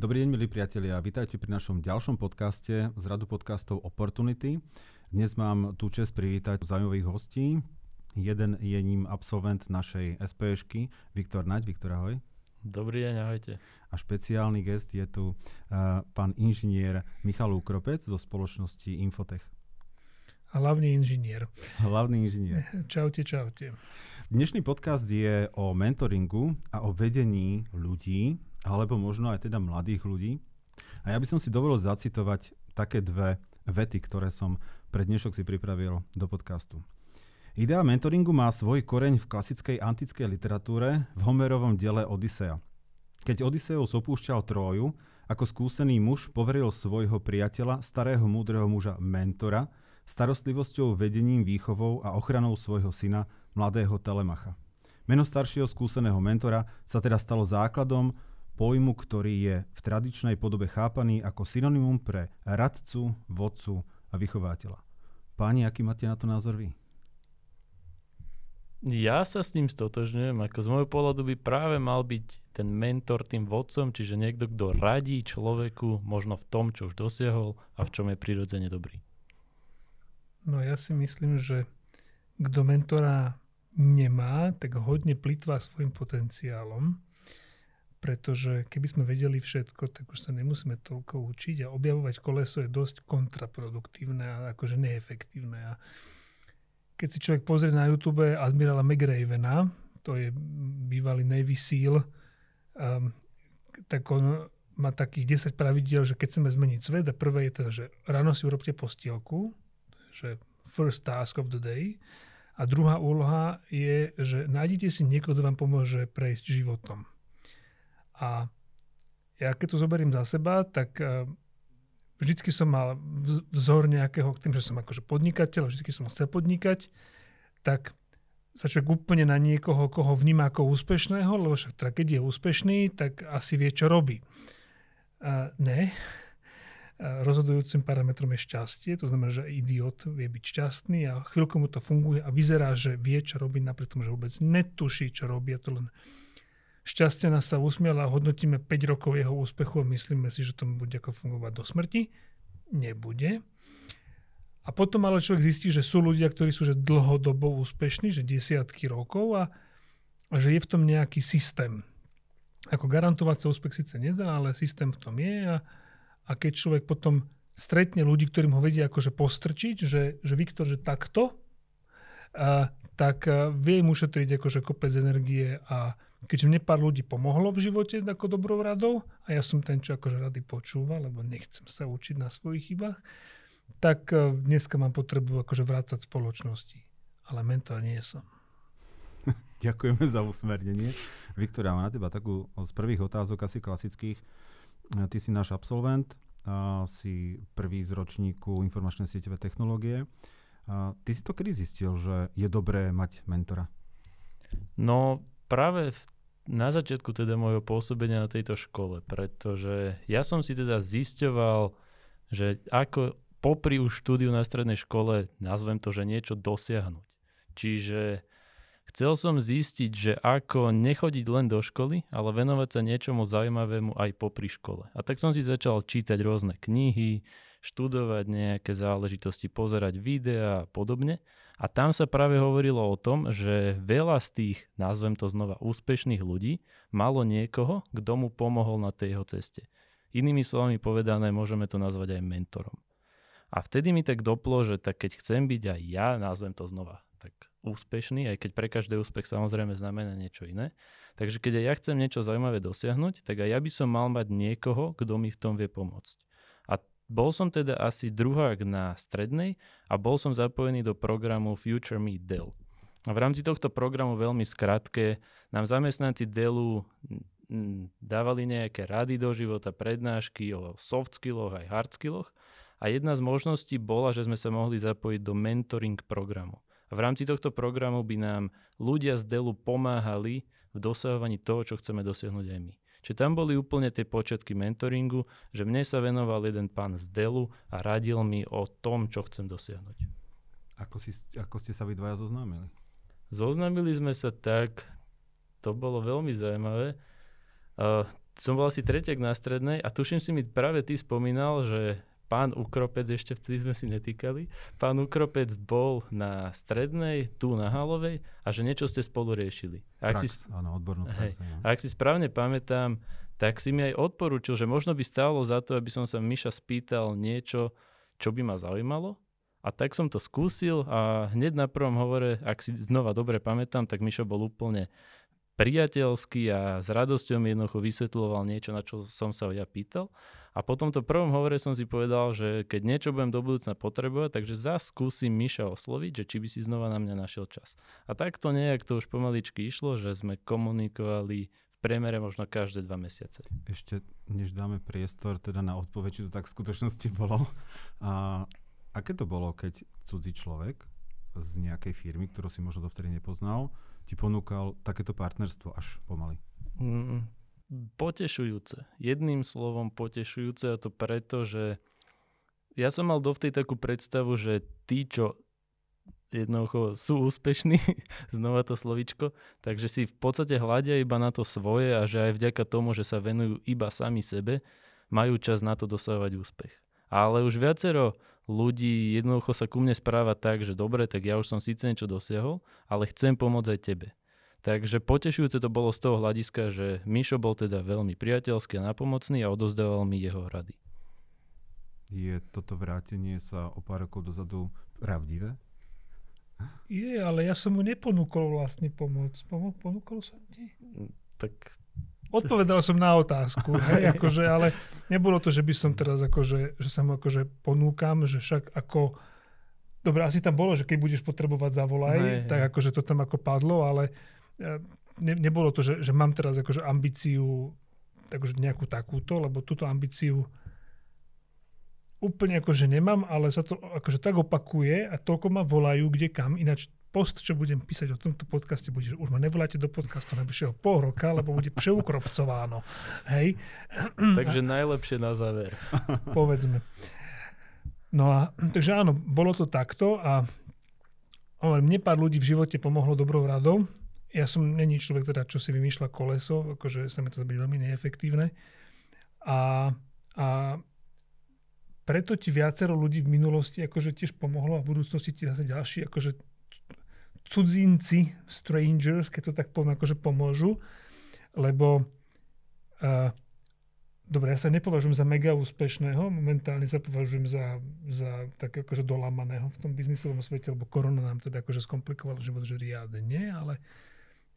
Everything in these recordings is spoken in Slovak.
Dobrý deň, milí priatelia. Vítajte pri našom ďalšom podcaste z radu podcastov Opportunity. Dnes mám tú čest privítať zaujímavých hostí. Jeden je ním absolvent našej SPŠky, Viktor Naď. Viktor, ahoj. Dobrý deň, ahojte. A špeciálny gest je tu uh, pán inžinier Michal Ukropec zo spoločnosti Infotech. Hlavný inžinier. Hlavný inžinier. Čaute, čaute. Dnešný podcast je o mentoringu a o vedení ľudí, alebo možno aj teda mladých ľudí. A ja by som si dovolil zacitovať také dve vety, ktoré som pre dnešok si pripravil do podcastu. Idea mentoringu má svoj koreň v klasickej antickej literatúre v Homerovom diele Odisea. Keď Odiseus opúšťal Tróju, ako skúsený muž poveril svojho priateľa, starého múdreho muža mentora, starostlivosťou, vedením, výchovou a ochranou svojho syna, mladého Telemacha. Meno staršieho skúseného mentora sa teda stalo základom pojmu, ktorý je v tradičnej podobe chápaný ako synonymum pre radcu, vodcu a vychovateľa. Páni, aký máte na to názor vy? Ja sa s ním stotožňujem, ako z môjho pohľadu by práve mal byť ten mentor tým vodcom, čiže niekto, kto radí človeku možno v tom, čo už dosiahol a v čom je prirodzene dobrý. No ja si myslím, že kto mentora nemá, tak hodne plitvá svojim potenciálom, pretože keby sme vedeli všetko, tak už sa nemusíme toľko učiť a objavovať koleso je dosť kontraproduktívne a akože neefektívne. A keď si človek pozrie na YouTube admirála McRavena, to je bývalý Navy SEAL, um, tak on má takých 10 pravidiel, že keď chceme zmeniť svet, a prvé je teda, že ráno si urobte postielku, že first task of the day, a druhá úloha je, že nájdete si niekoho, kto vám pomôže prejsť životom. A ja keď to zoberiem za seba, tak eh, vždycky som mal vzor nejakého, tým, že som akože podnikateľ, vždycky som chcel podnikať, tak sa človek úplne na niekoho, koho vníma ako úspešného, lebo však teda keď je úspešný, tak asi vie, čo robí. A ne, rozhodujúcim parametrom je šťastie, to znamená, že idiot vie byť šťastný a chvíľku mu to funguje a vyzerá, že vie, čo robí, napriek tomu, že vôbec netuší, čo robí. A to len šťastie nás sa usmiela a hodnotíme 5 rokov jeho úspechu a myslíme si, že to bude ako fungovať do smrti. Nebude. A potom ale človek zistí, že sú ľudia, ktorí sú že dlhodobo úspešní, že desiatky rokov a, a že je v tom nejaký systém. Ako garantovať sa úspech síce nedá, ale systém v tom je a, a keď človek potom stretne ľudí, ktorým ho vedia akože postrčiť, že, že Viktor, že takto, a, tak vie im ušetriť akože kopec energie a keďže mne pár ľudí pomohlo v živote ako dobrou radou a ja som ten, čo akože rady počúva, lebo nechcem sa učiť na svojich chybách, tak dneska mám potrebu akože vrácať spoločnosti. Ale mentor nie som. Ďakujeme za usmernenie. Viktoria, mám na teba takú z prvých otázok, asi klasických. Ty si náš absolvent, a si prvý z ročníku informačné sieťové technológie. A ty si to kedy zistil, že je dobré mať mentora? No práve v, na začiatku teda môjho pôsobenia na tejto škole, pretože ja som si teda zisťoval, že ako popri už štúdiu na strednej škole, nazvem to, že niečo dosiahnuť. Čiže Chcel som zistiť, že ako nechodiť len do školy, ale venovať sa niečomu zaujímavému aj popri škole. A tak som si začal čítať rôzne knihy, študovať nejaké záležitosti, pozerať videá a podobne. A tam sa práve hovorilo o tom, že veľa z tých, nazvem to znova, úspešných ľudí malo niekoho, kto mu pomohol na tej jeho ceste. Inými slovami povedané, môžeme to nazvať aj mentorom. A vtedy mi tak doplo, že tak keď chcem byť aj ja, nazvem to znova, tak úspešný, aj keď pre každý úspech samozrejme znamená niečo iné. Takže keď aj ja chcem niečo zaujímavé dosiahnuť, tak aj ja by som mal mať niekoho, kto mi v tom vie pomôcť. Bol som teda asi druhák na strednej a bol som zapojený do programu Future Me Dell. A v rámci tohto programu veľmi skrátke nám zamestnanci Dellu dávali nejaké rady do života, prednášky o soft skilloch aj hard skilloch a jedna z možností bola, že sme sa mohli zapojiť do mentoring programu. A v rámci tohto programu by nám ľudia z Delu pomáhali v dosahovaní toho, čo chceme dosiahnuť aj my. Čiže tam boli úplne tie počiatky mentoringu, že mne sa venoval jeden pán z Delu a radil mi o tom, čo chcem dosiahnuť. Ako, si, ako ste sa vy dvaja zoznámili? Zoznámili sme sa tak, to bolo veľmi zaujímavé. Uh, som bol asi tretiak na strednej a tuším si mi práve ty spomínal, že pán Ukropec, ešte vtedy sme si netýkali, pán Ukropec bol na strednej, tu na Halovej a že niečo ste spolu riešili. Ak prax, si, áno, odbornú prax. Hej, ak si správne pamätám, tak si mi aj odporúčil, že možno by stálo za to, aby som sa Miša spýtal niečo, čo by ma zaujímalo. A tak som to skúsil a hneď na prvom hovore, ak si znova dobre pamätám, tak Mišo bol úplne priateľský a s radosťou mi jednoducho vysvetľoval niečo, na čo som sa ja pýtal. A po tomto prvom hovore som si povedal, že keď niečo budem do budúcna potrebovať, takže zás skúsim Miša osloviť, že či by si znova na mňa našiel čas. A takto nejak to už pomaličky išlo, že sme komunikovali v priemere možno každé dva mesiace. Ešte než dáme priestor teda na odpoveď, či to tak v skutočnosti bolo. A aké to bolo, keď cudzí človek z nejakej firmy, ktorú si možno dovtedy nepoznal, ti ponúkal takéto partnerstvo až pomaly? Mm, potešujúce. Jedným slovom potešujúce a to preto, že ja som mal dovtedy takú predstavu, že tí, čo jednoducho sú úspešní, znova to slovičko, takže si v podstate hľadia iba na to svoje a že aj vďaka tomu, že sa venujú iba sami sebe, majú čas na to dosahovať úspech. Ale už viacero ľudí jednoducho sa ku mne správa tak, že dobre, tak ja už som síce niečo dosiahol, ale chcem pomôcť aj tebe. Takže potešujúce to bolo z toho hľadiska, že Mišo bol teda veľmi priateľský a napomocný a odozdával mi jeho rady. Je toto vrátenie sa o pár rokov dozadu pravdivé? Je, ale ja som mu neponúkol vlastne pomoc. Ponúkol som ti? Tak Odpovedal som na otázku, hej, akože, ale nebolo to, že by som teraz akože, že sa mu akože ponúkam, že však ako, dobre, asi tam bolo, že keď budeš potrebovať zavolaj, hej, tak akože to tam ako padlo, ale ne, nebolo to, že, že mám teraz akože ambíciu takže nejakú takúto, lebo túto ambíciu úplne akože nemám, ale sa to akože tak opakuje a toľko ma volajú kde kam, ináč post, čo budem písať o tomto podcaste, bude, že už ma nevoláte do podcastu najbližšieho pol roka, lebo bude přeukropcováno. Hej? Takže najlepšie na záver. Povedzme. No a takže áno, bolo to takto a mne pár ľudí v živote pomohlo dobrou radou. Ja som není človek teda, čo si vymýšľa koleso, akože sa mi to byť veľmi neefektívne. A, a preto ti viacero ľudí v minulosti akože tiež pomohlo a v budúcnosti ti zase ďalší akože cudzinci, strangers, keď to tak poviem, akože pomôžu, lebo uh, dobre, ja sa nepovažujem za mega úspešného, momentálne sa považujem za, za tak akože dolamaného v tom biznisovom svete, lebo korona nám teda akože skomplikovala život, že riadne ale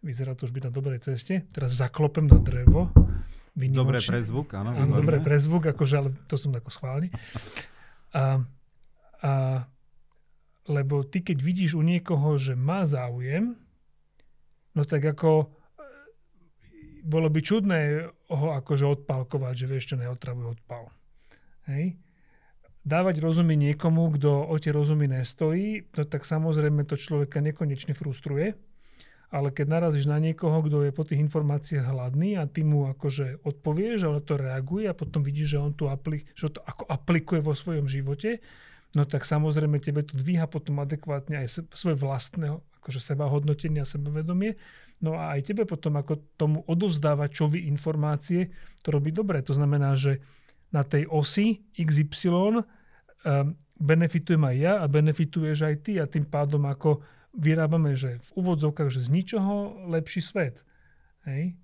vyzerá to už byť na dobrej ceste. Teraz zaklopem na drevo. Dobre pre zvuk, áno. Áno, dobre pre zvuk, akože, ale to som ako schválne. A, a lebo ty keď vidíš u niekoho, že má záujem, no tak ako e, bolo by čudné ho akože odpálkovať, že vieš čo, neotravuje odpal. Hej? Dávať rozumy niekomu, kto o tie rozumy nestojí, no tak samozrejme to človeka nekonečne frustruje, ale keď narazíš na niekoho, kto je po tých informáciách hladný a ty mu akože odpovieš a on to reaguje a potom vidíš, že on tu apli- že to ako aplikuje vo svojom živote, no tak samozrejme tebe to dvíha potom adekvátne aj svoje vlastné akože seba hodnotenie a sebavedomie. No a aj tebe potom ako tomu odovzdávať čovi informácie, to robí dobre. To znamená, že na tej osi XY um, benefitujem aj ja a benefituješ aj ty a tým pádom ako vyrábame, že v úvodzovkách, že z ničoho lepší svet. Hej?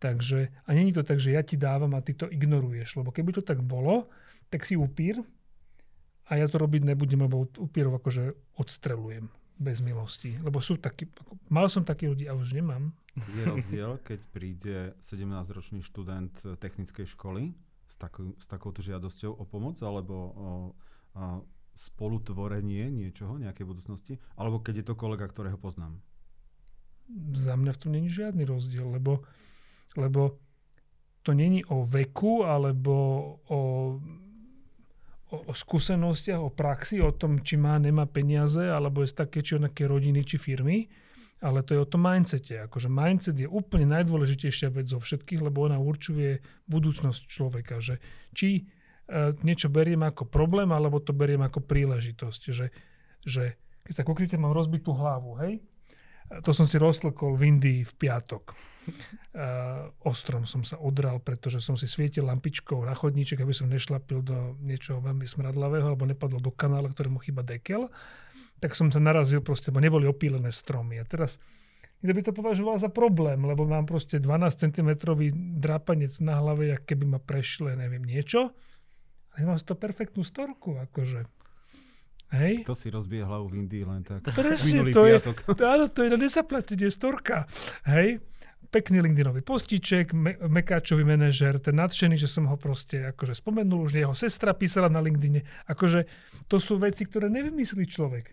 Takže, a není to tak, že ja ti dávam a ty to ignoruješ, lebo keby to tak bolo, tak si upír a ja to robiť nebudem, lebo upierov akože odstrelujem bez milosti. Lebo sú takí, mal som takí ľudí a už nemám. Je rozdiel, keď príde 17-ročný študent technickej školy s, takou, s takouto žiadosťou o pomoc alebo o, o spolutvorenie niečoho, nejakej budúcnosti, alebo keď je to kolega, ktorého poznám. Za mňa v tom není žiadny rozdiel, lebo, lebo to není o veku alebo o o, o skúsenostiach, o praxi, o tom, či má, nemá peniaze, alebo je z také či onaké rodiny či firmy, ale to je o tom mindsete. Akože mindset je úplne najdôležitejšia vec zo všetkých, lebo ona určuje budúcnosť človeka. Že či niečo beriem ako problém, alebo to beriem ako príležitosť. Že, že keď sa koknite, mám rozbitú hlavu, hej? To som si roztlkol v Indii v piatok. Uh, ostrom som sa odral, pretože som si svietil lampičkou na chodníček, aby som nešlapil do niečoho veľmi smradlavého alebo nepadol do kanála, ktorému chýba dekel. Tak som sa narazil proste, bo neboli opílené stromy. A teraz Niekto by to považoval za problém, lebo mám proste 12 cm drápanec na hlave, jak keby ma prešle, neviem, niečo. Ale mám to perfektnú storku, akože. Hej? To si rozbije hlavu v Indii len tak. Presne, to piatok. je, áno, to je na nezaplatenie storka. Hej? Pekný LinkedInový postiček, me, Mekáčový manažer, ten nadšený, že som ho proste akože spomenul, už jeho sestra písala na LinkedIne. Akože to sú veci, ktoré nevymyslí človek.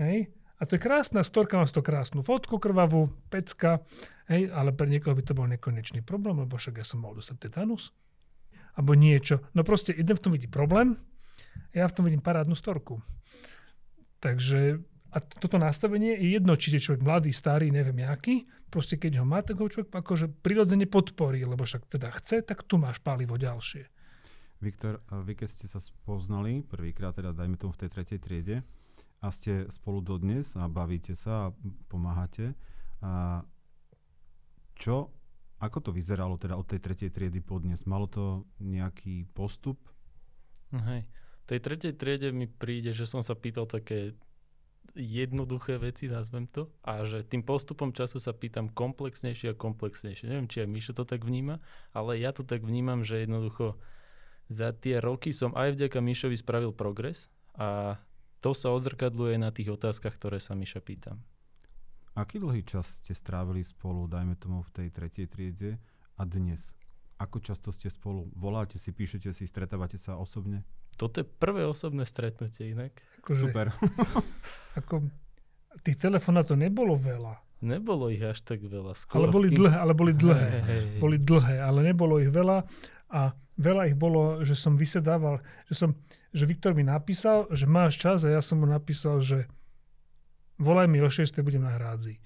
Hej? A to je krásna storka, mám to krásnu fotku krvavú, pecka, hej, ale pre niekoho by to bol nekonečný problém, lebo však ja som mal dostať tetanus. Alebo niečo. No proste jeden v tom vidí problém, ja v tom vidím parádnu storku. Takže a toto nastavenie je jedno, či je človek mladý, starý, neviem jaký, proste keď ho má, tak ho človek akože prirodzene podporí, lebo však teda chce, tak tu máš palivo ďalšie. Viktor, vy keď ste sa spoznali, prvýkrát teda dajme tomu v tej tretej triede, a ste spolu dodnes a bavíte sa a pomáhate. A čo, ako to vyzeralo teda od tej tretej triedy po dnes? Malo to nejaký postup? No hej. V tej tretej triede mi príde, že som sa pýtal také jednoduché veci, nazvem to, a že tým postupom času sa pýtam komplexnejšie a komplexnejšie. Neviem, či aj Mišo to tak vníma, ale ja to tak vnímam, že jednoducho za tie roky som aj vďaka Mišovi spravil progres a to sa odzrkadluje na tých otázkach, ktoré sa Miša pýtam. Aký dlhý čas ste strávili spolu, dajme tomu v tej tretej triede a dnes? Ako často ste spolu? Voláte si, píšete si, stretávate sa osobne? Toto je prvé osobné stretnutie inak. Akože, Super. ako, tých telefónov to nebolo veľa. Nebolo ich až tak veľa. Skôr. Ale boli dlhé, ale boli dlhé. Hey, hey. Boli dlhé, ale nebolo ich veľa a veľa ich bolo, že som vysedával, že, som, že Viktor mi napísal, že máš čas a ja som mu napísal, že volaj mi o 6, budem na hrádzi.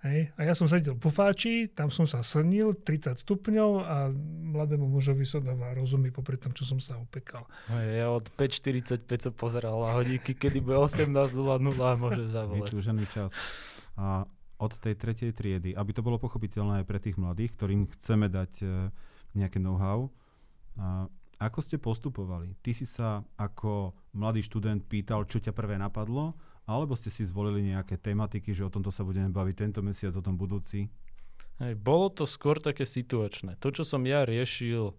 Hej. A ja som sedel po fáči, tam som sa slnil, 30 stupňov a mladému mužovi som dáva rozumy popri tom, čo som sa upekal. Ja od 5.45 som pozeral na hodíky, kedy bude 18.00 a môže zavolať. Vytúžený čas. A od tej tretej triedy, aby to bolo pochopiteľné aj pre tých mladých, ktorým chceme dať e, nejaké know-how. A ako ste postupovali? Ty si sa ako mladý študent pýtal, čo ťa prvé napadlo, alebo ste si zvolili nejaké tematiky, že o tomto sa budeme baviť tento mesiac, o tom budúci? Hej, bolo to skôr také situačné. To, čo som ja riešil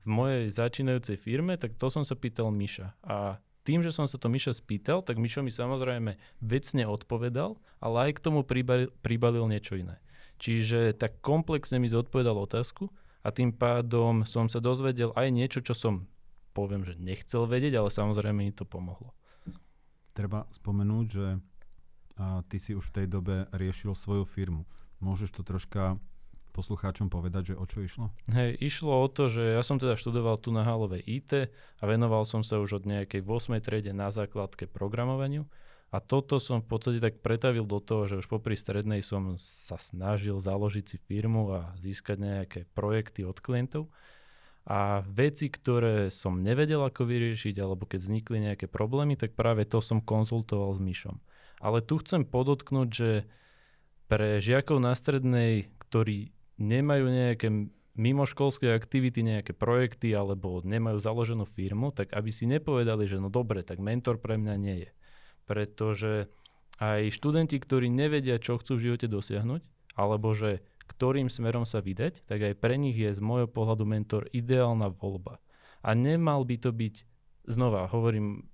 v mojej začínajúcej firme, tak to som sa pýtal Miša. A tým, že som sa to Miša spýtal, tak Mišo mi samozrejme vecne odpovedal, ale aj k tomu pribalil, pribalil niečo iné. Čiže tak komplexne mi zodpovedal otázku a tým pádom som sa dozvedel aj niečo, čo som poviem, že nechcel vedieť, ale samozrejme mi to pomohlo. Treba spomenúť, že a, ty si už v tej dobe riešil svoju firmu. Môžeš to troška poslucháčom povedať, že o čo išlo? Hej, išlo o to, že ja som teda študoval tu na Halovej IT a venoval som sa už od nejakej 8. triede na základke programovaniu a toto som v podstate tak pretavil do toho, že už popri strednej som sa snažil založiť si firmu a získať nejaké projekty od klientov. A veci, ktoré som nevedel ako vyriešiť, alebo keď vznikli nejaké problémy, tak práve to som konzultoval s Myšom. Ale tu chcem podotknúť, že pre žiakov na strednej, ktorí nemajú nejaké mimoškolské aktivity, nejaké projekty alebo nemajú založenú firmu, tak aby si nepovedali, že no dobre, tak mentor pre mňa nie je pretože aj študenti, ktorí nevedia, čo chcú v živote dosiahnuť, alebo že ktorým smerom sa vydať, tak aj pre nich je z môjho pohľadu mentor ideálna voľba. A nemal by to byť, znova hovorím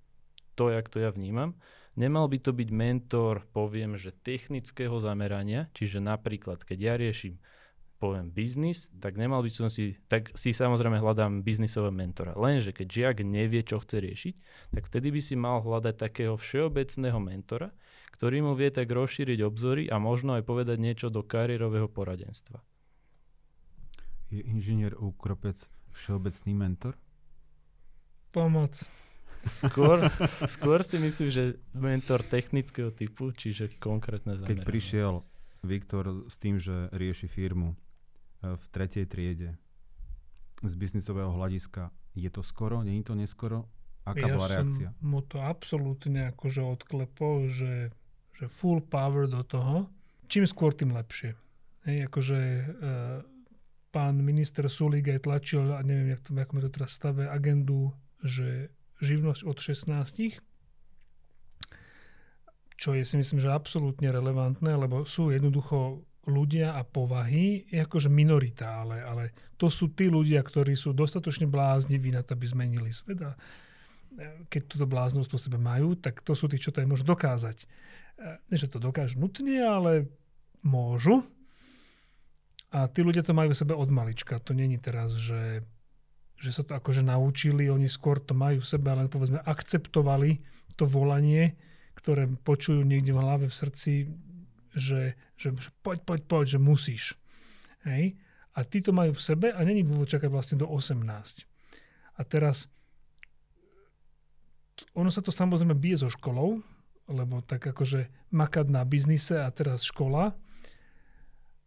to, jak to ja vnímam, nemal by to byť mentor, poviem, že technického zamerania, čiže napríklad, keď ja riešim poviem biznis, tak nemal by som si, tak si samozrejme hľadám biznisového mentora. Lenže keď žiak nevie, čo chce riešiť, tak vtedy by si mal hľadať takého všeobecného mentora, ktorý mu vie tak rozšíriť obzory a možno aj povedať niečo do kariérového poradenstva. Je inžinier Ukropec všeobecný mentor? Pomoc. Skôr, skôr si myslím, že mentor technického typu, čiže konkrétne zameranie. Keď prišiel Viktor s tým, že rieši firmu, v tretej triede z biznisového hľadiska. Je to skoro? Není to neskoro? Aká ja bola reakcia? som mu to absolútne akože odklepol, že, že full power do toho. Čím skôr, tým lepšie. Hej, akože e, pán minister Sulík aj tlačil, a neviem, jak to, ako to teraz stave, agendu, že živnosť od 16 čo je si myslím, že absolútne relevantné, lebo sú jednoducho ľudia a povahy, je akože minorita, ale, ale to sú tí ľudia, ktorí sú dostatočne blázniví na to, aby zmenili svet a e, keď túto bláznosť po sebe majú, tak to sú tí, čo to je môžu dokázať. E, že to dokážu nutne, ale môžu. A tí ľudia to majú v sebe od malička. To není teraz, že, že sa to akože naučili, oni skôr to majú v sebe, ale povedzme akceptovali to volanie, ktoré počujú niekde v hlave, v srdci, že, že poď, poď, poď, že musíš. Hej? A tí to majú v sebe a není dôvod čakať vlastne do 18. A teraz ono sa to samozrejme bije so školou, lebo tak akože makať na biznise a teraz škola.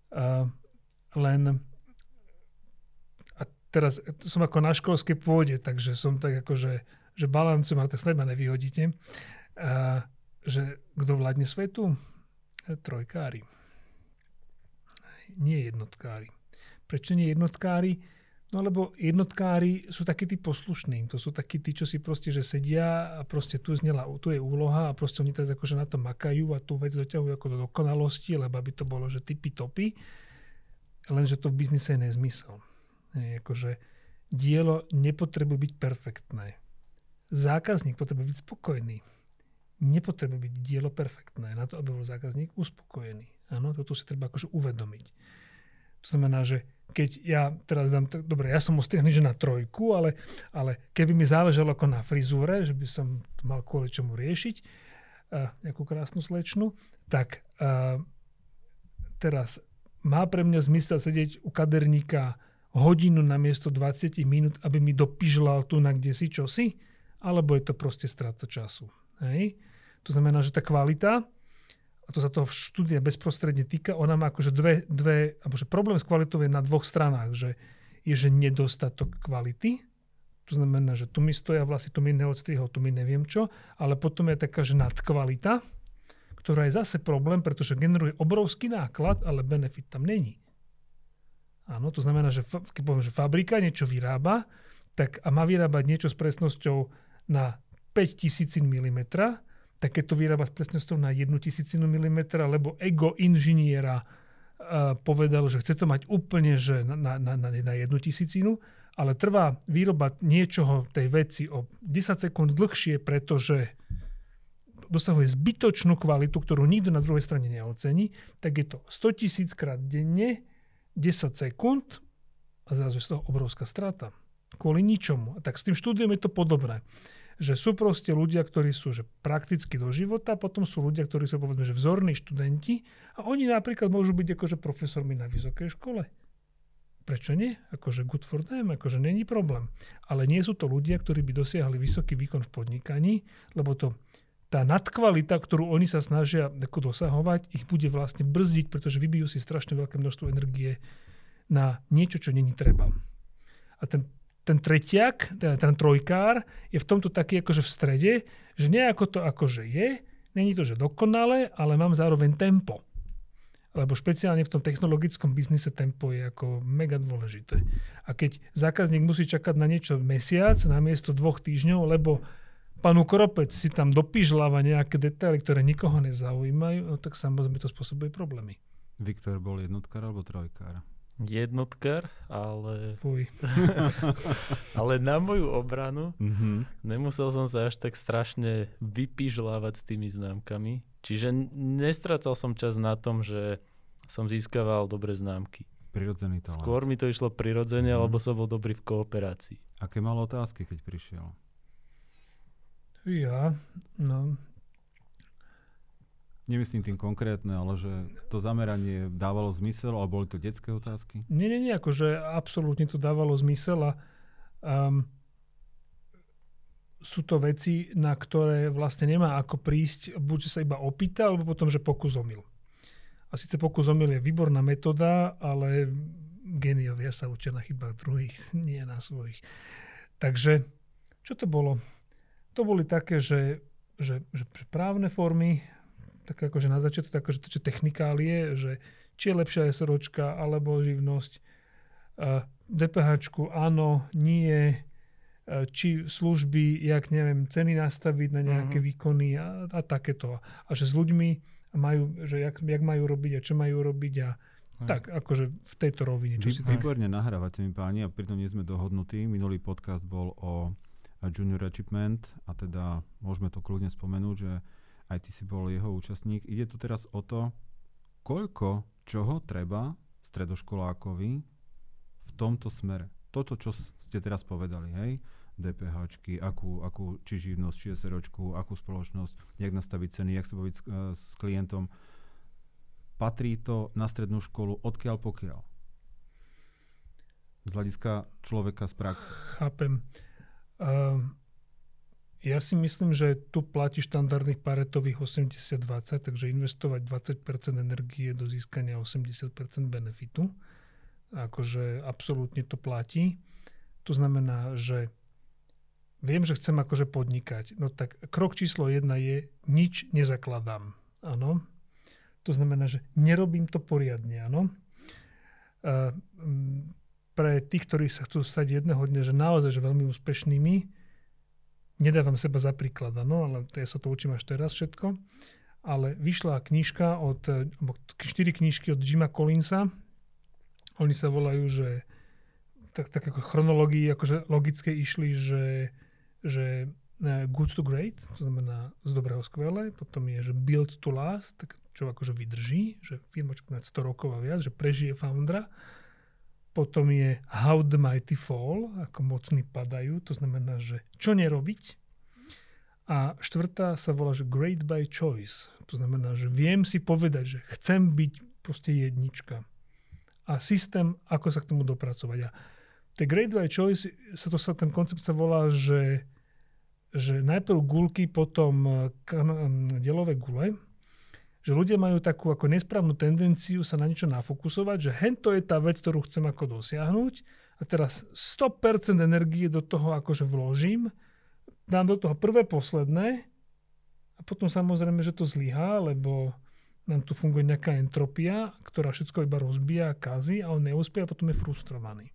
Uh, len a teraz som ako na školskej pôde, takže som tak akože že balancujem, ale tak snad ma nevyhodíte. Uh, že kto vládne svetu? Trojkári. Nie jednotkári. Prečo nie jednotkári? No lebo jednotkári sú takí tí poslušní. To sú takí tí, čo si proste, že sedia a proste tu, znela, tu je úloha a proste oni teraz akože na to makajú a tú vec doťahujú ako do dokonalosti, lebo aby to bolo, že typy topy. Lenže to v biznise je nezmysel. Je, akože dielo nepotrebuje byť perfektné. Zákazník potrebuje byť spokojný nepotrebuje byť dielo perfektné na to, aby bol zákazník uspokojený. Áno, toto si treba akože uvedomiť. To znamená, že keď ja teraz dám, tak, dobre, ja som ostrihný, že na trojku, ale, ale keby mi záležalo ako na frizúre, že by som mal kvôli čomu riešiť, uh, nejakú krásnu slečnu, tak uh, teraz má pre mňa zmysel sedieť u kaderníka hodinu na miesto 20 minút, aby mi dopižlal tu na kde si čosi, alebo je to proste strata času. Hej? To znamená, že tá kvalita, a to sa toho štúdia bezprostredne týka, ona má akože dve, dve alebo že problém s kvalitou je na dvoch stranách, že je, že nedostatok kvality, to znamená, že tu mi stoja vlasy, tu mi neodstrihol, tu mi neviem čo, ale potom je taká, že nadkvalita, ktorá je zase problém, pretože generuje obrovský náklad, ale benefit tam není. Áno, to znamená, že keď poviem, že fabrika niečo vyrába, tak a má vyrábať niečo s presnosťou na 5000 mm, tak keď to vyrába s presnosťou na 1000 mm, lebo ego inžiniera uh, povedal, že chce to mať úplne že na, na, na, na jednu tisícinu, ale trvá výroba niečoho tej veci o 10 sekúnd dlhšie, pretože dosahuje zbytočnú kvalitu, ktorú nikto na druhej strane neocení, tak je to 100 tisíc krát denne, 10 sekúnd a zrazu je z toho obrovská strata. Kvôli ničomu. Tak s tým štúdiom je to podobné že sú proste ľudia, ktorí sú že prakticky do života, potom sú ľudia, ktorí sú povedzme, že vzorní študenti a oni napríklad môžu byť akože profesormi na vysokej škole. Prečo nie? Akože good for them, akože není problém. Ale nie sú to ľudia, ktorí by dosiahli vysoký výkon v podnikaní, lebo to tá nadkvalita, ktorú oni sa snažia ako dosahovať, ich bude vlastne brzdiť, pretože vybijú si strašne veľké množstvo energie na niečo, čo není treba. A ten ten tretiak, ten, ten trojkár, je v tomto taký akože v strede, že nejako to akože je, není to, že dokonale, ale mám zároveň tempo. Lebo špeciálne v tom technologickom biznise tempo je ako mega dôležité. A keď zákazník musí čakať na niečo mesiac namiesto dvoch týždňov, lebo panu Kropec si tam dopižľava nejaké detaily, ktoré nikoho nezaujímajú, no tak samozrejme to spôsobuje problémy. Viktor bol jednotkár alebo trojkár? Jednotkar, ale... Fuj. ale na moju obranu mm-hmm. nemusel som sa až tak strašne vypižlávať s tými známkami. Čiže nestracal som čas na tom, že som získaval dobré známky. Prirodzený talent. Skôr mi to išlo prirodzene, mm-hmm. lebo som bol dobrý v kooperácii. Aké mal otázky, keď prišiel? Ja, no, Nemyslím tým konkrétne, ale že to zameranie dávalo zmysel, alebo boli to detské otázky? Nie, nie, nie, akože absolútne to dávalo zmysel a um, sú to veci, na ktoré vlastne nemá ako prísť, buď sa iba opýta, alebo potom, že pokus omyl. A síce pokus omyl je výborná metóda, ale geniovia sa učia na chybách druhých, nie na svojich. Takže, čo to bolo? To boli také, že, že, že právne formy, tak akože na začiatku, tak akože to, technikálie, že či je lepšia SROčka alebo živnosť. Uh, DPH áno, nie, uh, či služby, jak neviem, ceny nastaviť na nejaké uh-huh. výkony a, a takéto. A že s ľuďmi majú, že jak, jak majú robiť a čo majú robiť a tak, akože v tejto rovine. Čo Vy, si výborne nahrávate mi páni a pritom nie sme dohodnutí. Minulý podcast bol o Junior Achievement a teda môžeme to kľudne spomenúť, že aj ty si bol jeho účastník. Ide tu teraz o to, koľko čoho treba stredoškolákovi v tomto smere. Toto, čo ste teraz povedali, hej? DPH, akú, akú, či živnosť, či SROčku, akú spoločnosť, jak nastaviť ceny, jak sa baviť s, uh, s klientom. Patrí to na strednú školu odkiaľ pokiaľ? Z hľadiska človeka z praxe. Chápem. Uh, ja si myslím, že tu platí štandardných paretových 80-20, takže investovať 20% energie do získania 80% benefitu. Akože absolútne to platí. To znamená, že viem, že chcem akože podnikať. No tak krok číslo jedna je, nič nezakladám. Áno. To znamená, že nerobím to poriadne. Áno. A, pre tých, ktorí sa chcú stať jedného dňa, že naozaj že veľmi úspešnými, nedávam seba za príklad, áno, ale ja sa to učím až teraz všetko. Ale vyšla knižka od, alebo štyri knižky od Jima Collinsa. Oni sa volajú, že tak, tak ako chronológii, akože logické išli, že že e, good to great, to znamená z dobrého skvelé, potom je, že build to last, tak čo akože vydrží, že firma čo 100 rokov a viac, že prežije foundera. Potom je how the mighty fall, ako mocní padajú, to znamená, že čo nerobiť. A štvrtá sa volá, že great by choice, to znamená, že viem si povedať, že chcem byť proste jednička. A systém, ako sa k tomu dopracovať. A tej Great by Choice sa to sa, ten koncept sa volá, že, že najprv gulky, potom eh, kan, mm, delové gule, že ľudia majú takú ako nesprávnu tendenciu sa na niečo nafokusovať, že hento je tá vec, ktorú chcem ako dosiahnuť a teraz 100% energie do toho akože vložím, dám do toho prvé, posledné a potom samozrejme, že to zlyhá, lebo nám tu funguje nejaká entropia, ktorá všetko iba rozbíja a kazí a on neúspie a potom je frustrovaný.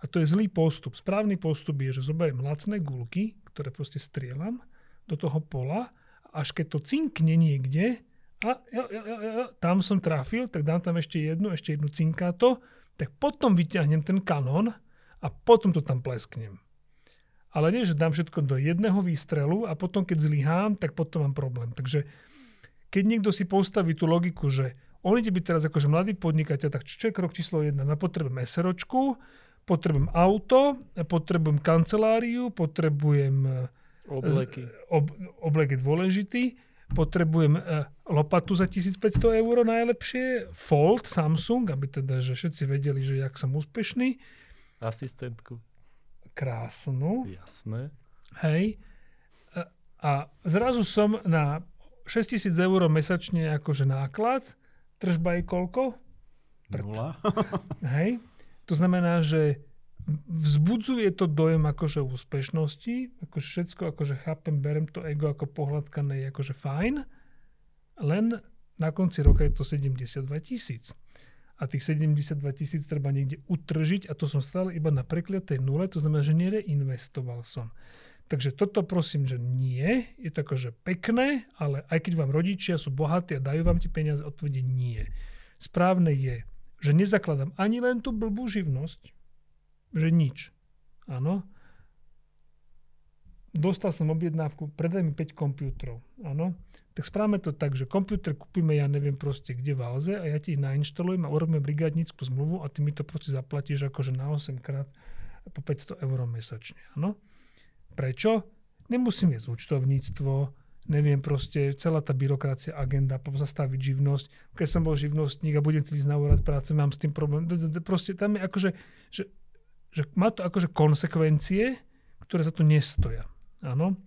A to je zlý postup. Správny postup je, že zoberiem lacné gulky, ktoré proste strieľam do toho pola, až keď to cinkne niekde, a ja, ja, ja, ja, tam som trafil, tak dám tam ešte jednu, ešte jednu cinkáto, tak potom vyťahnem ten kanón a potom to tam plesknem. Ale nie, že dám všetko do jedného výstrelu a potom, keď zlyhám, tak potom mám problém. Takže keď niekto si postaví tú logiku, že on ide byť teraz akože mladý podnikateľ, tak čo je krok číslo jedna? Na potrebujem SROčku, potrebujem auto, potrebujem kanceláriu, potrebujem e, obleky. Ob, oblek je dôležitý, potrebujem e, lopatu za 1500 eur najlepšie, Fold, Samsung, aby teda, že všetci vedeli, že jak som úspešný. Asistentku. Krásnu. Jasné. Hej. E, a zrazu som na 6000 eur mesačne akože náklad, tržba je koľko? Nula. Hej. To znamená, že vzbudzuje to dojem akože úspešnosti, ako všetko, akože chápem, berem to ego ako pohľadkané, je akože fajn, len na konci roka je to 72 tisíc. A tých 72 tisíc treba niekde utržiť a to som stále iba na prekliatej nule, to znamená, že nereinvestoval som. Takže toto prosím, že nie, je to akože pekné, ale aj keď vám rodičia sú bohatí a dajú vám tie peniaze, odpovede nie. Správne je, že nezakladám ani len tú blbú živnosť, že nič. Áno. Dostal som objednávku, predaj mi 5 počítačov. Áno. Tak správame to tak, že počítač kúpime, ja neviem proste kde v Alze a ja ti ich nainštalujem a urobíme brigádnickú zmluvu a ty mi to proste zaplatíš akože na 8 krát po 500 eur mesačne. Áno. Prečo? Nemusím viesť účtovníctvo, neviem proste, celá tá byrokracia, agenda, pozastaviť živnosť. Keď som bol živnostník a budem chcieť ísť na úrad práce, mám s tým problém. Proste tam je akože, že, že má to akože konsekvencie, ktoré za to nestoja. Áno.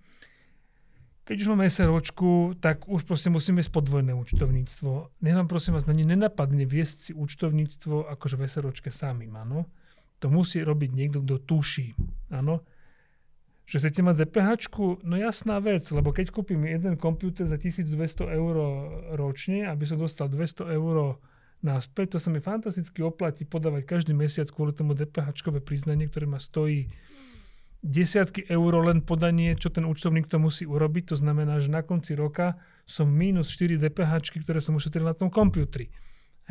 Keď už mám SROčku, tak už proste musím viesť podvojné účtovníctvo. Nech vám prosím vás, na ne nenapadne viesť si účtovníctvo akože v SROčke samým, áno. To musí robiť niekto, kto tuší, áno že chcete mať DPH, no jasná vec, lebo keď kúpim jeden počítač za 1200 eur ročne, aby som dostal 200 eur naspäť, to sa mi fantasticky oplatí podávať každý mesiac kvôli tomu DPH priznanie, ktoré ma stojí desiatky eur len podanie, čo ten účtovník to musí urobiť. To znamená, že na konci roka som minus 4 DPH, ktoré som ušetril na tom počítači.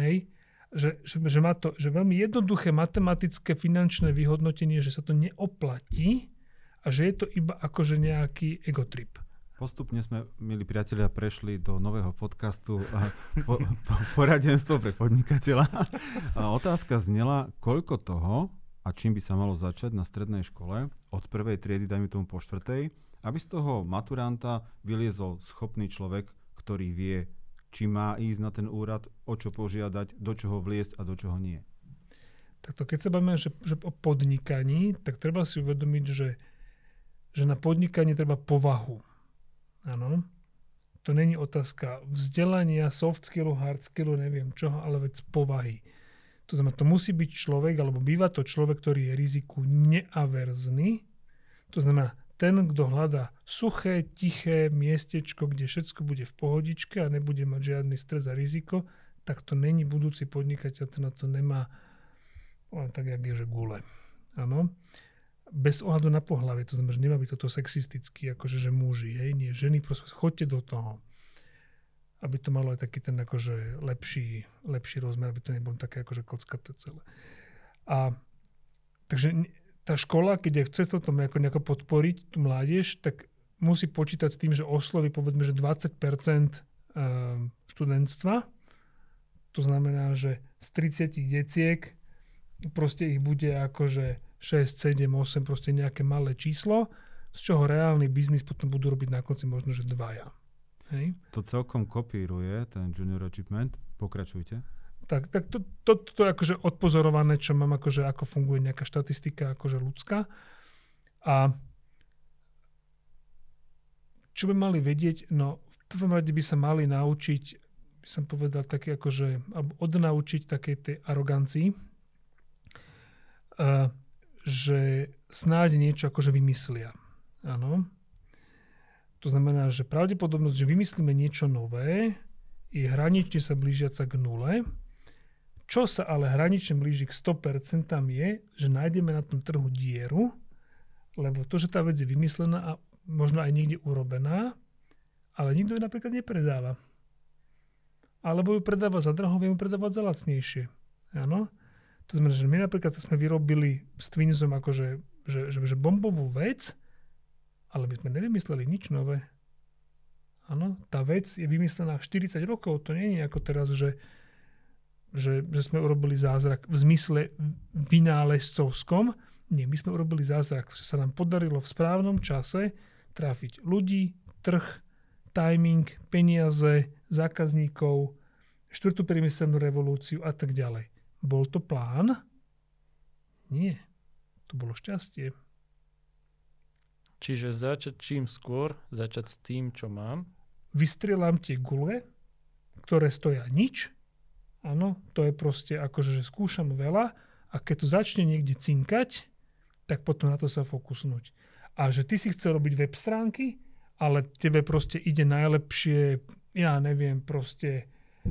Hej? Že, že, že má to že veľmi jednoduché matematické finančné vyhodnotenie, že sa to neoplatí, a že je to iba akože nejaký egotrip. Postupne sme, milí priatelia, prešli do nového podcastu po, po, Poradenstvo pre podnikateľa. A otázka znela, koľko toho a čím by sa malo začať na strednej škole od prvej triedy, dajme tomu po štvrtej, aby z toho maturanta vyliezol schopný človek, ktorý vie, či má ísť na ten úrad, o čo požiadať, do čoho vliesť a do čoho nie. Takto, keď sa bavíme že, že o podnikaní, tak treba si uvedomiť, že že na podnikanie treba povahu. Áno. To není otázka vzdelania, soft skillu, hard skillu, neviem čoho, ale vec povahy. To znamená, to musí byť človek, alebo býva to človek, ktorý je riziku neaverzný. To znamená, ten, kto hľadá suché, tiché miestečko, kde všetko bude v pohodičke a nebude mať žiadny stres a riziko, tak to není budúci podnikateľ, ten na to nemá len tak, jak je, že gule. Áno bez ohľadu na pohľavie, to znamená, že nemá byť toto sexistický, akože že muži, hej, nie, ženy, prosím, chodte do toho, aby to malo aj taký ten akože lepší, lepší rozmer, aby to nebolo také akože kockaté celé. A takže tá škola, keď je chce to tom nejako, nejako podporiť tú mládež, tak musí počítať s tým, že osloví povedzme, že 20% ehm, študentstva, to znamená, že z 30 deciek proste ich bude akože 6, 7, 8, proste nejaké malé číslo, z čoho reálny biznis potom budú robiť na konci možno, že dvaja. Hej? To celkom kopíruje ten junior achievement. Pokračujte. Tak, tak to, to, to, to je akože odpozorované, čo mám akože ako funguje nejaká štatistika akože ľudská. A čo by mali vedieť? No v prvom rade by sa mali naučiť, by som povedal, také akože, alebo odnaučiť takej tej arogancii. Uh, že snáď niečo akože vymyslia. Áno. To znamená, že pravdepodobnosť, že vymyslíme niečo nové, je hranične sa blížiaca k nule. Čo sa ale hranične blíži k 100% je, že nájdeme na tom trhu dieru, lebo to, že tá vec je vymyslená a možno aj niekde urobená, ale nikto ju napríklad nepredáva. Alebo ju predáva za draho, vie ju predávať za lacnejšie. Áno? To znamená, že my napríklad sme vyrobili s Twinsom akože že, že, že bombovú vec, ale my sme nevymysleli nič nové. Áno, tá vec je vymyslená 40 rokov, to nie je ako teraz, že, že, že sme urobili zázrak v zmysle vynálezcovskom. Nie, my sme urobili zázrak, že sa nám podarilo v správnom čase trafiť ľudí, trh, timing, peniaze, zákazníkov, štvrtú priemyselnú revolúciu a tak ďalej. Bol to plán? Nie. To bolo šťastie. Čiže začať čím skôr, začať s tým, čo mám. Vystrielam tie gule, ktoré stoja nič. Áno, to je proste akože, že skúšam veľa a keď to začne niekde cinkať, tak potom na to sa fokusnúť. A že ty si chcel robiť web stránky, ale tebe proste ide najlepšie, ja neviem, proste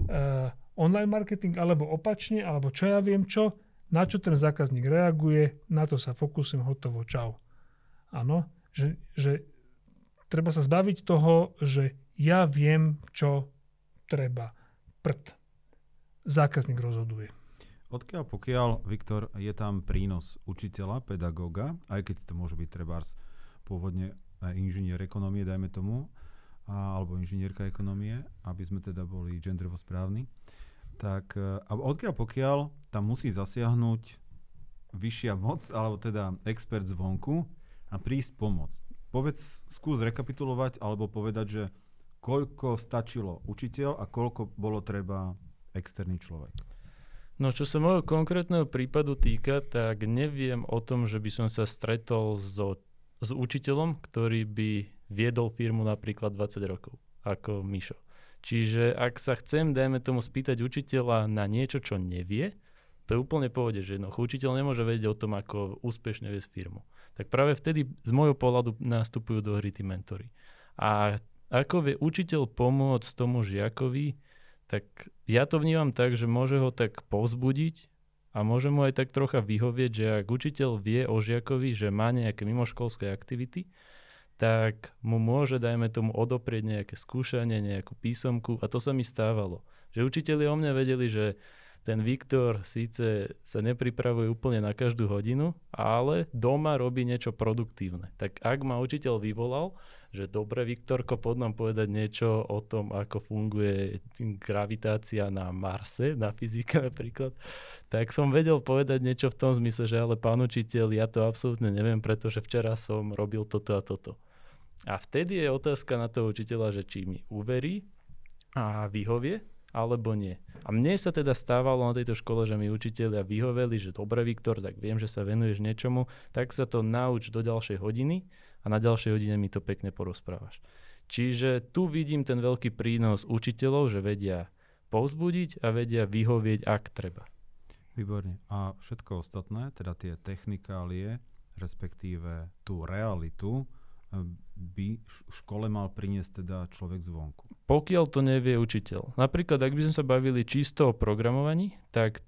uh, online marketing, alebo opačne, alebo čo ja viem čo, na čo ten zákazník reaguje, na to sa fokusujem, hotovo, čau. Áno, že, že treba sa zbaviť toho, že ja viem, čo treba. Prd. Zákazník rozhoduje. Odkiaľ pokiaľ, Viktor, je tam prínos učiteľa, pedagóga, aj keď to môže byť trebárs pôvodne inžinier ekonomie, dajme tomu, alebo inžinierka ekonomie, aby sme teda boli genderovo správni tak e, a odkiaľ pokiaľ tam musí zasiahnuť vyššia moc, alebo teda expert zvonku a prísť pomôcť. Povedz, skús rekapitulovať alebo povedať, že koľko stačilo učiteľ a koľko bolo treba externý človek. No čo sa môjho konkrétneho prípadu týka, tak neviem o tom, že by som sa stretol so, s učiteľom, ktorý by viedol firmu napríklad 20 rokov, ako Mišo. Čiže ak sa chcem, dajme tomu, spýtať učiteľa na niečo, čo nevie, to je úplne pohode, že jednoducho učiteľ nemôže vedieť o tom, ako úspešne viesť firmu. tak práve vtedy z môjho pohľadu nastupujú do hry tí mentory. A ako vie učiteľ pomôcť tomu žiakovi, tak ja to vnímam tak, že môže ho tak povzbudiť a môže mu aj tak trocha vyhovieť, že ak učiteľ vie o žiakovi, že má nejaké mimoškolské aktivity, tak mu môže, dajme tomu, odoprieť nejaké skúšanie, nejakú písomku a to sa mi stávalo. Že učiteľi o mne vedeli, že ten Viktor síce sa nepripravuje úplne na každú hodinu, ale doma robí niečo produktívne. Tak ak ma učiteľ vyvolal, že dobre Viktorko, pod nám povedať niečo o tom, ako funguje gravitácia na Marse, na fyzika napríklad, tak som vedel povedať niečo v tom zmysle, že ale pán učiteľ, ja to absolútne neviem, pretože včera som robil toto a toto. A vtedy je otázka na toho učiteľa, že či mi uverí a vyhovie, alebo nie. A mne sa teda stávalo na tejto škole, že mi učiteľia vyhoveli, že dobre Viktor, tak viem, že sa venuješ niečomu, tak sa to nauč do ďalšej hodiny a na ďalšej hodine mi to pekne porozprávaš. Čiže tu vidím ten veľký prínos učiteľov, že vedia povzbudiť a vedia vyhovieť, ak treba. Výborne. A všetko ostatné, teda tie technikálie, respektíve tú realitu, by škole mal priniesť teda človek zvonku? Pokiaľ to nevie učiteľ. Napríklad, ak by sme sa bavili čisto o programovaní, tak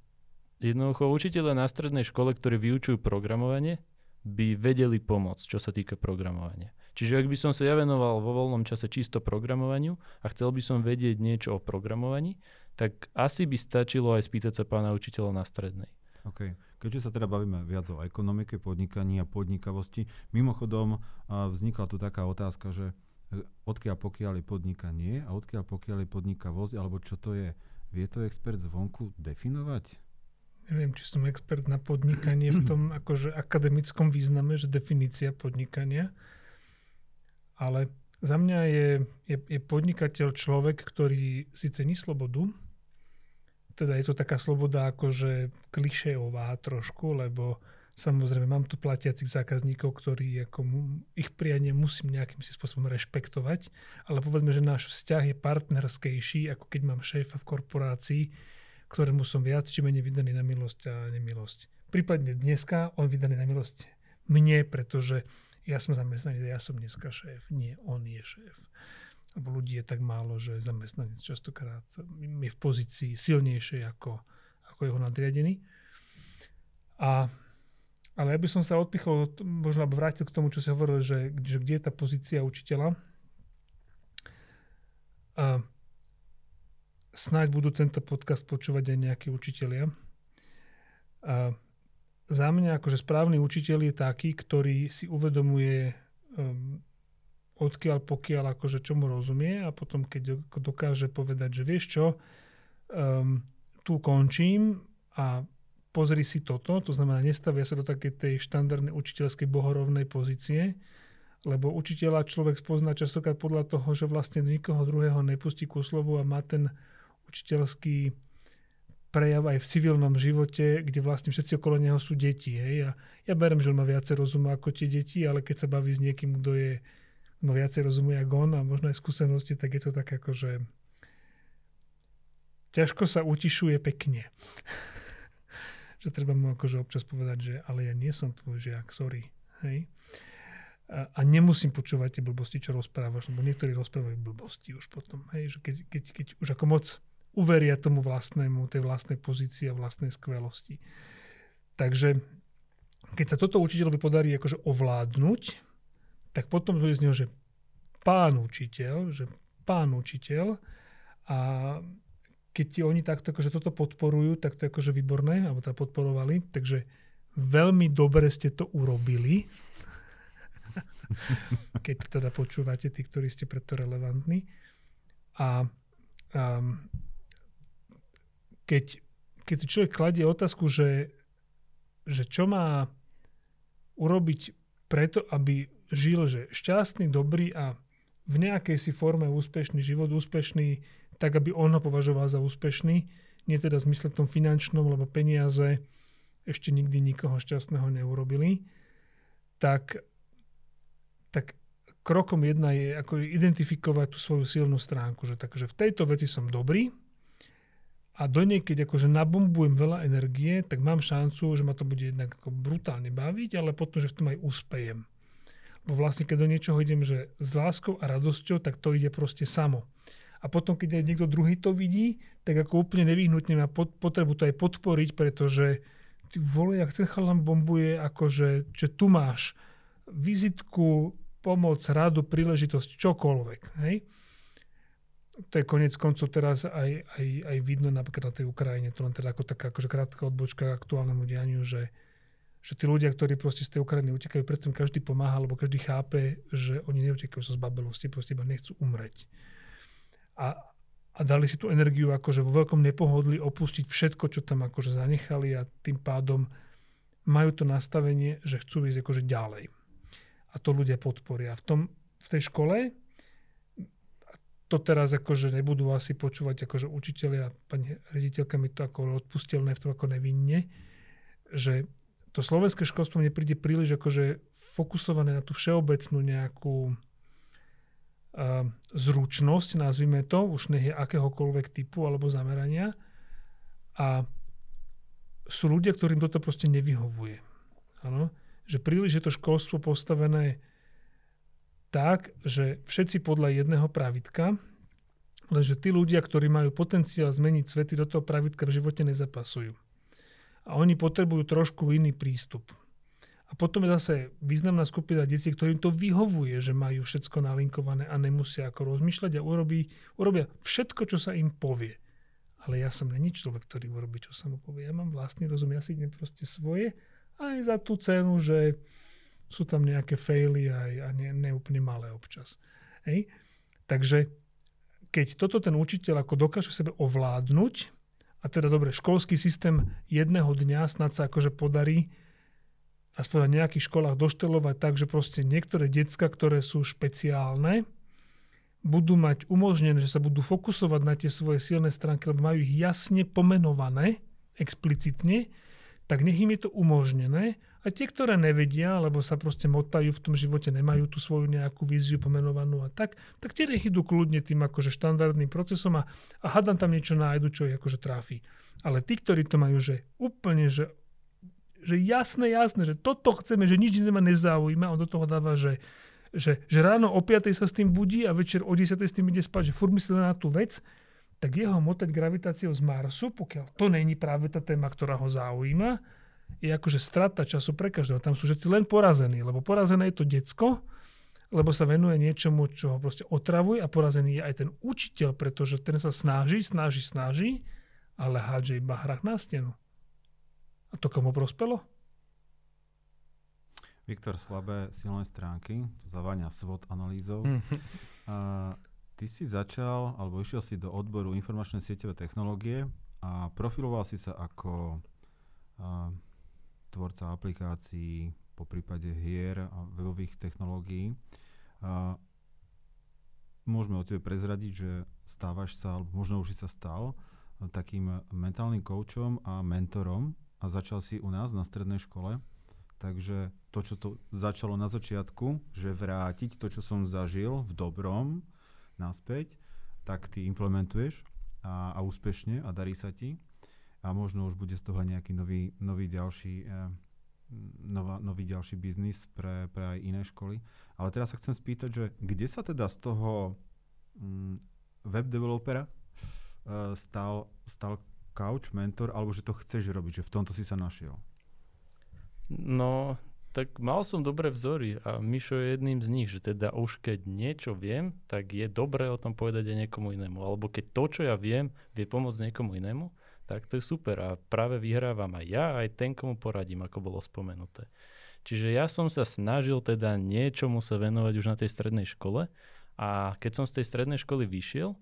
jednoducho učiteľe na strednej škole, ktorí vyučujú programovanie, by vedeli pomôcť, čo sa týka programovania. Čiže ak by som sa ja venoval vo voľnom čase čisto programovaniu a chcel by som vedieť niečo o programovaní, tak asi by stačilo aj spýtať sa pána učiteľa na strednej. OK. Keďže sa teda bavíme viac o ekonomike, podnikaní a podnikavosti, mimochodom vznikla tu taká otázka, že e, odkiaľ pokiaľ je podnikanie a odkiaľ pokiaľ je podnikavosť, alebo čo to je. Vie to expert zvonku definovať? Neviem, či som expert na podnikanie v tom akože akademickom význame, že definícia podnikania, ale za mňa je, je, je podnikateľ človek, ktorý si cení slobodu, teda je to taká sloboda akože klišejová trošku, lebo samozrejme mám tu platiacich zákazníkov, ktorí ako ich prianie musím nejakým si spôsobom rešpektovať, ale povedzme, že náš vzťah je partnerskejší, ako keď mám šéfa v korporácii, ktorému som viac či menej vydaný na milosť a nemilosť. Prípadne dneska on vydaný na milosť mne, pretože ja som zamestnaný, ja som dneska šéf, nie on je šéf lebo ľudí je tak málo, že zamestnanec častokrát je v pozícii silnejšej ako, ako jeho nadriadený. A, ale ja by som sa odpichol, možno vrátil k tomu, čo si hovoril, že, že kde je tá pozícia učiteľa. A snáď budú tento podcast počúvať aj nejakí učitelia. A za mňa akože správny učiteľ je taký, ktorý si uvedomuje um, odkiaľ pokiaľ akože čomu rozumie a potom keď dokáže povedať, že vieš čo, um, tu končím a pozri si toto, to znamená nestavia sa do takej tej štandardnej učiteľskej bohorovnej pozície, lebo učiteľa človek spozná častokrát podľa toho, že vlastne nikoho druhého nepustí ku slovu a má ten učiteľský prejav aj v civilnom živote, kde vlastne všetci okolo neho sú deti. Hej? A ja berem, že on má viacej rozumu ako tie deti, ale keď sa baví s niekým, kto je no viacej rozumie ako on a možno aj skúsenosti, tak je to tak ako, že ťažko sa utišuje pekne. že treba mu akože občas povedať, že ale ja nie som tvoj žiak, sorry. Hej? A, a nemusím počúvať tie blbosti, čo rozprávaš, lebo niektorí rozprávajú blbosti už potom. Hej? Že keď, keď, keď už ako moc uveria tomu vlastnému, tej vlastnej pozícii a vlastnej skvelosti. Takže keď sa toto učiteľovi podarí akože ovládnuť, tak potom to je z neho, že pán učiteľ, že pán učiteľ a keď ti oni takto akože toto podporujú, tak to je akože výborné, alebo teda podporovali, takže veľmi dobre ste to urobili. keď teda počúvate, tí, ktorí ste preto relevantní. A um, keď, keď si človek kladie otázku, že, že čo má urobiť preto, aby žil, že šťastný, dobrý a v nejakej si forme úspešný život, úspešný tak, aby on ho považoval za úspešný, nie teda v zmysle tom finančnom, lebo peniaze ešte nikdy nikoho šťastného neurobili, tak, tak krokom jedna je ako identifikovať tú svoju silnú stránku, že takže v tejto veci som dobrý a do nej, keď akože nabombujem veľa energie, tak mám šancu, že ma to bude jednak ako brutálne baviť, ale potom, že v tom aj úspejem. Lebo vlastne, keď do niečoho idem, že s láskou a radosťou, tak to ide proste samo. A potom, keď aj niekto druhý to vidí, tak ako úplne nevyhnutne má potrebu to aj podporiť, pretože ty vole, jak ten chalan bombuje, akože, že tu máš vizitku, pomoc, radu, príležitosť, čokoľvek. Hej? to je konec koncov teraz aj, aj, aj vidno napríklad na tej Ukrajine, to len teda ako taká akože krátka odbočka k aktuálnemu dianiu, že, že tí ľudia, ktorí proste z tej Ukrajiny utekajú, preto každý pomáha, lebo každý chápe, že oni neutekajú sa z babelosti, proste iba nechcú umreť. A, a dali si tú energiu akože vo veľkom nepohodli opustiť všetko, čo tam akože zanechali a tým pádom majú to nastavenie, že chcú ísť akože ďalej. A to ľudia podporia. V, tom, v tej škole to teraz akože nebudú asi počúvať akože učiteľia, pani rediteľka mi to ako odpustilné v tom ako nevinne, že to slovenské školstvo mne príde príliš akože fokusované na tú všeobecnú nejakú uh, zručnosť, nazvime to, už nech je akéhokoľvek typu alebo zamerania. A sú ľudia, ktorým toto proste nevyhovuje. Ano? Že príliš je to školstvo postavené tak, že všetci podľa jedného pravidka, lenže tí ľudia, ktorí majú potenciál zmeniť svety do toho pravidka v živote nezapasujú. A oni potrebujú trošku iný prístup. A potom je zase významná skupina detí, ktorým to vyhovuje, že majú všetko nalinkované a nemusia ako rozmýšľať a urobí, urobia všetko, čo sa im povie. Ale ja som není človek, ktorý urobí, čo sa mu povie. Ja mám vlastný rozum, ja si idem proste svoje aj za tú cenu, že sú tam nejaké faily aj, a ne, neúplne malé občas. Hej? Takže keď toto ten učiteľ ako dokáže sebe ovládnuť, a teda dobre, školský systém jedného dňa snad sa akože podarí aspoň na nejakých školách doštelovať tak, že proste niektoré decka, ktoré sú špeciálne, budú mať umožnené, že sa budú fokusovať na tie svoje silné stránky, lebo majú ich jasne pomenované, explicitne, tak nech im je to umožnené a tie, ktoré nevedia, alebo sa proste motajú v tom živote, nemajú tú svoju nejakú víziu pomenovanú a tak, tak tie nech idú kľudne tým akože štandardným procesom a, a hádam tam niečo nájdu, čo ich akože tráfi. Ale tí, ktorí to majú, že úplne, že, že jasné, jasné, že toto chceme, že nič iné ma nezaujíma, on do toho dáva, že, že, že ráno o 5 sa s tým budí a večer o 10 s tým ide spať, že furt myslí na tú vec, tak jeho motať gravitáciou z Marsu, pokiaľ to není práve tá téma, ktorá ho zaujíma, je akože strata času pre každého. Tam sú všetci len porazení, lebo porazené je to decko, lebo sa venuje niečomu, čo ho proste otravuje a porazený je aj ten učiteľ, pretože ten sa snaží, snaží, snaží, ale hádže iba hrách na stenu. A to komu prospelo? Viktor, slabé silné stránky, to zaváňa SWOT analýzou. Mm. A ty si začal, alebo išiel si do odboru informačné sieťové technológie a profiloval si sa ako a, tvorca aplikácií, po prípade hier a webových technológií. A môžeme o tebe prezradiť, že stávaš sa, alebo možno už si sa stal takým mentálnym koučom a mentorom a začal si u nás na strednej škole. Takže to, čo to začalo na začiatku, že vrátiť to, čo som zažil v dobrom naspäť, tak ty implementuješ a, a úspešne a darí sa ti a možno už bude z toho nejaký nový, nový ďalší eh, nová, nový ďalší biznis pre, pre aj iné školy. Ale teraz sa chcem spýtať, že kde sa teda z toho mm, web developera uh, stal, stal couch mentor, alebo že to chceš robiť, že v tomto si sa našiel? No, tak mal som dobré vzory a Mišo je jedným z nich, že teda už keď niečo viem, tak je dobré o tom povedať aj niekomu inému. Alebo keď to, čo ja viem, vie pomôcť niekomu inému, tak to je super a práve vyhrávam aj ja, aj ten, komu poradím, ako bolo spomenuté. Čiže ja som sa snažil teda niečomu sa venovať už na tej strednej škole a keď som z tej strednej školy vyšiel,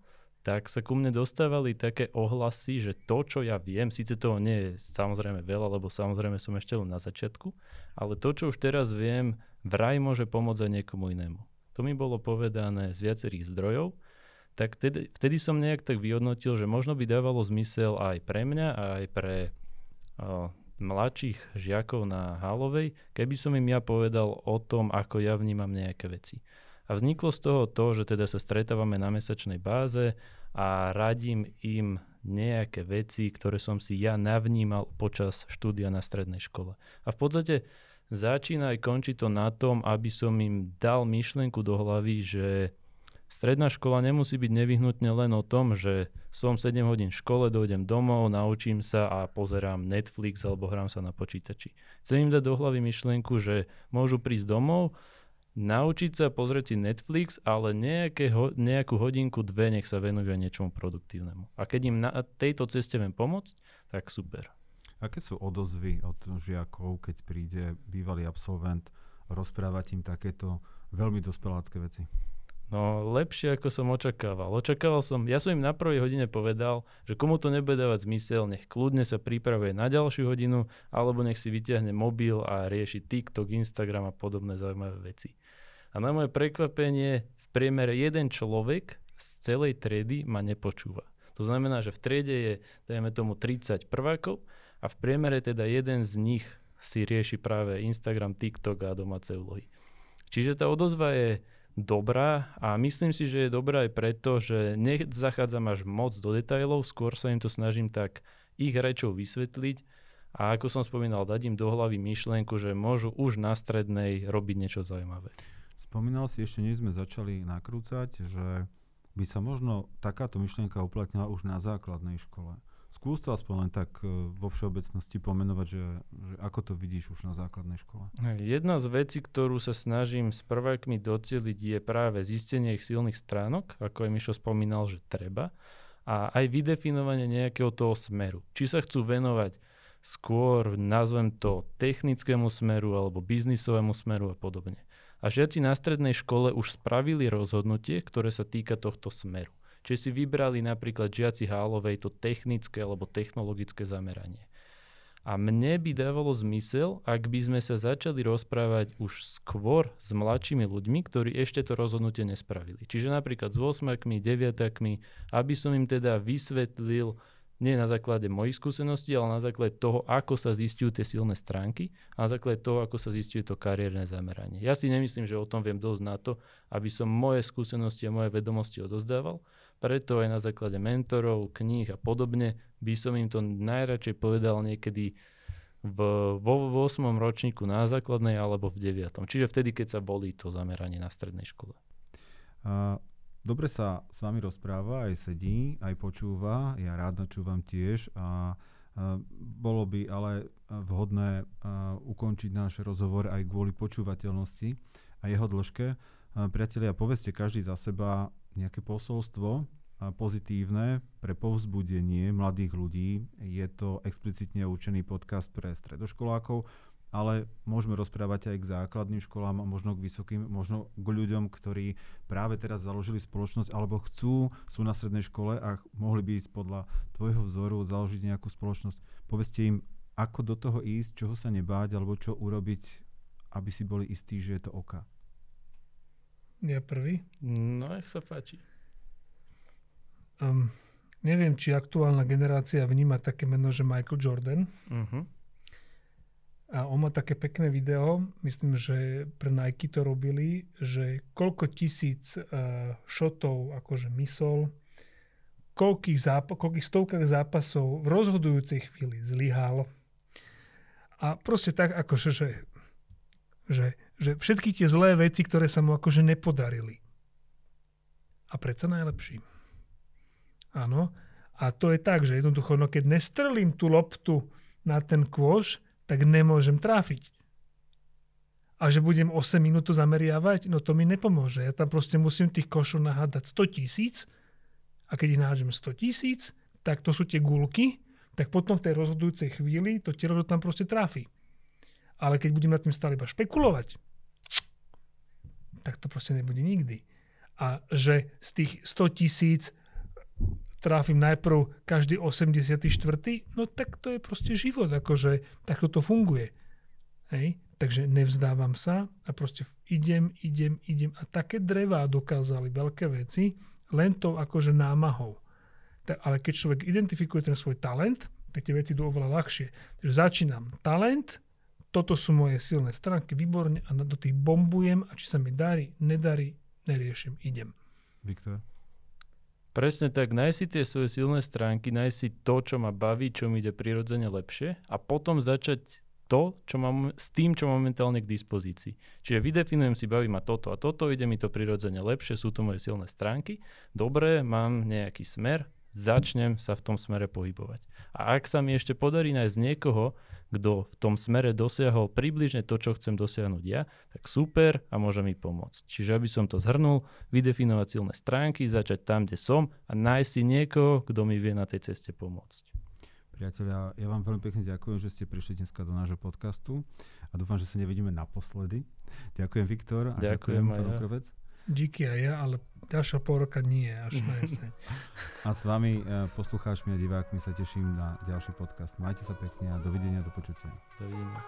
tak sa ku mne dostávali také ohlasy, že to, čo ja viem, síce toho nie je samozrejme veľa, lebo samozrejme som ešte len na začiatku, ale to, čo už teraz viem, vraj môže pomôcť aj niekomu inému. To mi bolo povedané z viacerých zdrojov tak vtedy, vtedy som nejak tak vyhodnotil, že možno by dávalo zmysel aj pre mňa aj pre o, mladších žiakov na Hálovej, keby som im ja povedal o tom, ako ja vnímam nejaké veci. A vzniklo z toho to, že teda sa stretávame na mesačnej báze a radím im nejaké veci, ktoré som si ja navnímal počas štúdia na strednej škole. A v podstate začína aj končí to na tom, aby som im dal myšlienku do hlavy, že stredná škola nemusí byť nevyhnutne len o tom, že som 7 hodín v škole, dojdem domov, naučím sa a pozerám Netflix alebo hrám sa na počítači. Chcem im dať do hlavy myšlienku, že môžu prísť domov, naučiť sa pozrieť si Netflix, ale nejaké nejakú hodinku, dve nech sa venujú aj niečomu produktívnemu. A keď im na tejto ceste viem pomôcť, tak super. Aké sú odozvy od žiakov, keď príde bývalý absolvent rozprávať im takéto veľmi dospelácké veci? No lepšie ako som očakával. Očakával som, ja som im na prvej hodine povedal, že komu to nebude dávať zmysel, nech kľudne sa pripravuje na ďalšiu hodinu, alebo nech si vyťahne mobil a rieši TikTok, Instagram a podobné zaujímavé veci. A na moje prekvapenie v priemere jeden človek z celej triedy ma nepočúva. To znamená, že v triede je, dajme tomu, 30 prvákov a v priemere teda jeden z nich si rieši práve Instagram, TikTok a domáce úlohy. Čiže tá odozva je dobrá a myslím si, že je dobrá aj preto, že nezachádzam až moc do detajlov, skôr sa im to snažím tak ich rečou vysvetliť a ako som spomínal, dať im do hlavy myšlienku, že môžu už na strednej robiť niečo zaujímavé. Spomínal si, ešte než sme začali nakrúcať, že by sa možno takáto myšlienka uplatnila už na základnej škole. Skús to aspoň len tak e, vo všeobecnosti pomenovať, že, že ako to vidíš už na základnej škole. Jedna z vecí, ktorú sa snažím s prvákmi docieliť, je práve zistenie ich silných stránok, ako aj Mišo spomínal, že treba, a aj vydefinovanie nejakého toho smeru. Či sa chcú venovať skôr, nazvem to, technickému smeru alebo biznisovému smeru a podobne. A žiaci na strednej škole už spravili rozhodnutie, ktoré sa týka tohto smeru. Čiže si vybrali napríklad žiaci Hálovej to technické alebo technologické zameranie. A mne by dávalo zmysel, ak by sme sa začali rozprávať už skôr s mladšími ľuďmi, ktorí ešte to rozhodnutie nespravili. Čiže napríklad s 8 deviatakmi, aby som im teda vysvetlil, nie na základe mojich skúseností, ale na základe toho, ako sa zistujú tie silné stránky a na základe toho, ako sa zistuje to kariérne zameranie. Ja si nemyslím, že o tom viem dosť na to, aby som moje skúsenosti a moje vedomosti odozdával, preto aj na základe mentorov, kníh a podobne by som im to najradšej povedal niekedy v, vo 8. ročníku na základnej alebo v 9. Čiže vtedy, keď sa bolí to zameranie na strednej škole. Uh, dobre sa s vami rozpráva, aj sedí, aj počúva. Ja rád načúvam tiež a uh, bolo by ale vhodné uh, ukončiť náš rozhovor aj kvôli počúvateľnosti a jeho dĺžke. Priatelia, povedzte každý za seba nejaké posolstvo pozitívne pre povzbudenie mladých ľudí. Je to explicitne určený podcast pre stredoškolákov, ale môžeme rozprávať aj k základným školám možno k vysokým, možno k ľuďom, ktorí práve teraz založili spoločnosť alebo chcú, sú na strednej škole a mohli by ísť podľa tvojho vzoru založiť nejakú spoločnosť. Povedzte im, ako do toho ísť, čoho sa nebáť alebo čo urobiť, aby si boli istí, že je to oka. Ja prvý? No, nech sa páči. Um, neviem, či aktuálna generácia vníma také meno, že Michael Jordan. Uh-huh. A on má také pekné video, myslím, že pre Nike to robili, že koľko tisíc uh, šotov akože mysol, koľkých, zápa- koľkých stovkách zápasov v rozhodujúcej chvíli zlyhal. A proste tak akože, že, že že všetky tie zlé veci, ktoré sa mu akože nepodarili. A predsa najlepší. Áno. A to je tak, že jednoducho, no keď nestrelím tú loptu na ten kôš, tak nemôžem tráfiť. A že budem 8 minút to zameriavať, no to mi nepomôže. Ja tam proste musím tých košov nahádať 100 tisíc a keď ich nahádžem 100 tisíc, tak to sú tie gulky, tak potom v tej rozhodujúcej chvíli to telo tam proste tráfi. Ale keď budem nad tým stále iba špekulovať, tak to proste nebude nikdy. A že z tých 100 tisíc tráfim najprv každý 84. No tak to je proste život, akože takto to funguje. Hej? Takže nevzdávam sa a proste idem, idem, idem. A také drevá dokázali veľké veci len to akože námahou. Ale keď človek identifikuje ten svoj talent, tak tie veci idú oveľa ľahšie. Takže začínam talent, toto sú moje silné stránky, výborne a do tých bombujem a či sa mi darí, nedarí, neriešim, idem. Viktor? Presne tak, nájsť si tie svoje silné stránky, nájsť si to, čo ma baví, čo mi ide prirodzene lepšie a potom začať to, čo mám, s tým, čo mám momentálne k dispozícii. Čiže vydefinujem si, baví ma toto a toto, ide mi to prirodzene lepšie, sú to moje silné stránky. Dobre, mám nejaký smer, začnem sa v tom smere pohybovať. A ak sa mi ešte podarí nájsť niekoho, kto v tom smere dosiahol približne to, čo chcem dosiahnuť ja, tak super a môže mi pomôcť. Čiže aby som to zhrnul, vydefinovať silné stránky, začať tam, kde som a nájsť si niekoho, kto mi vie na tej ceste pomôcť. Priatelia, ja vám veľmi pekne ďakujem, že ste prišli dneska do nášho podcastu a dúfam, že sa nevidíme naposledy. Ďakujem Viktor a ďakujem, ďakujem pán. Díky aj ja, ale ďalšia pol roka nie, až na jeseň. A s vami, e, poslucháčmi a divákmi, sa teším na ďalší podcast. Majte sa pekne a dovidenia, do počutia. Dovidenia.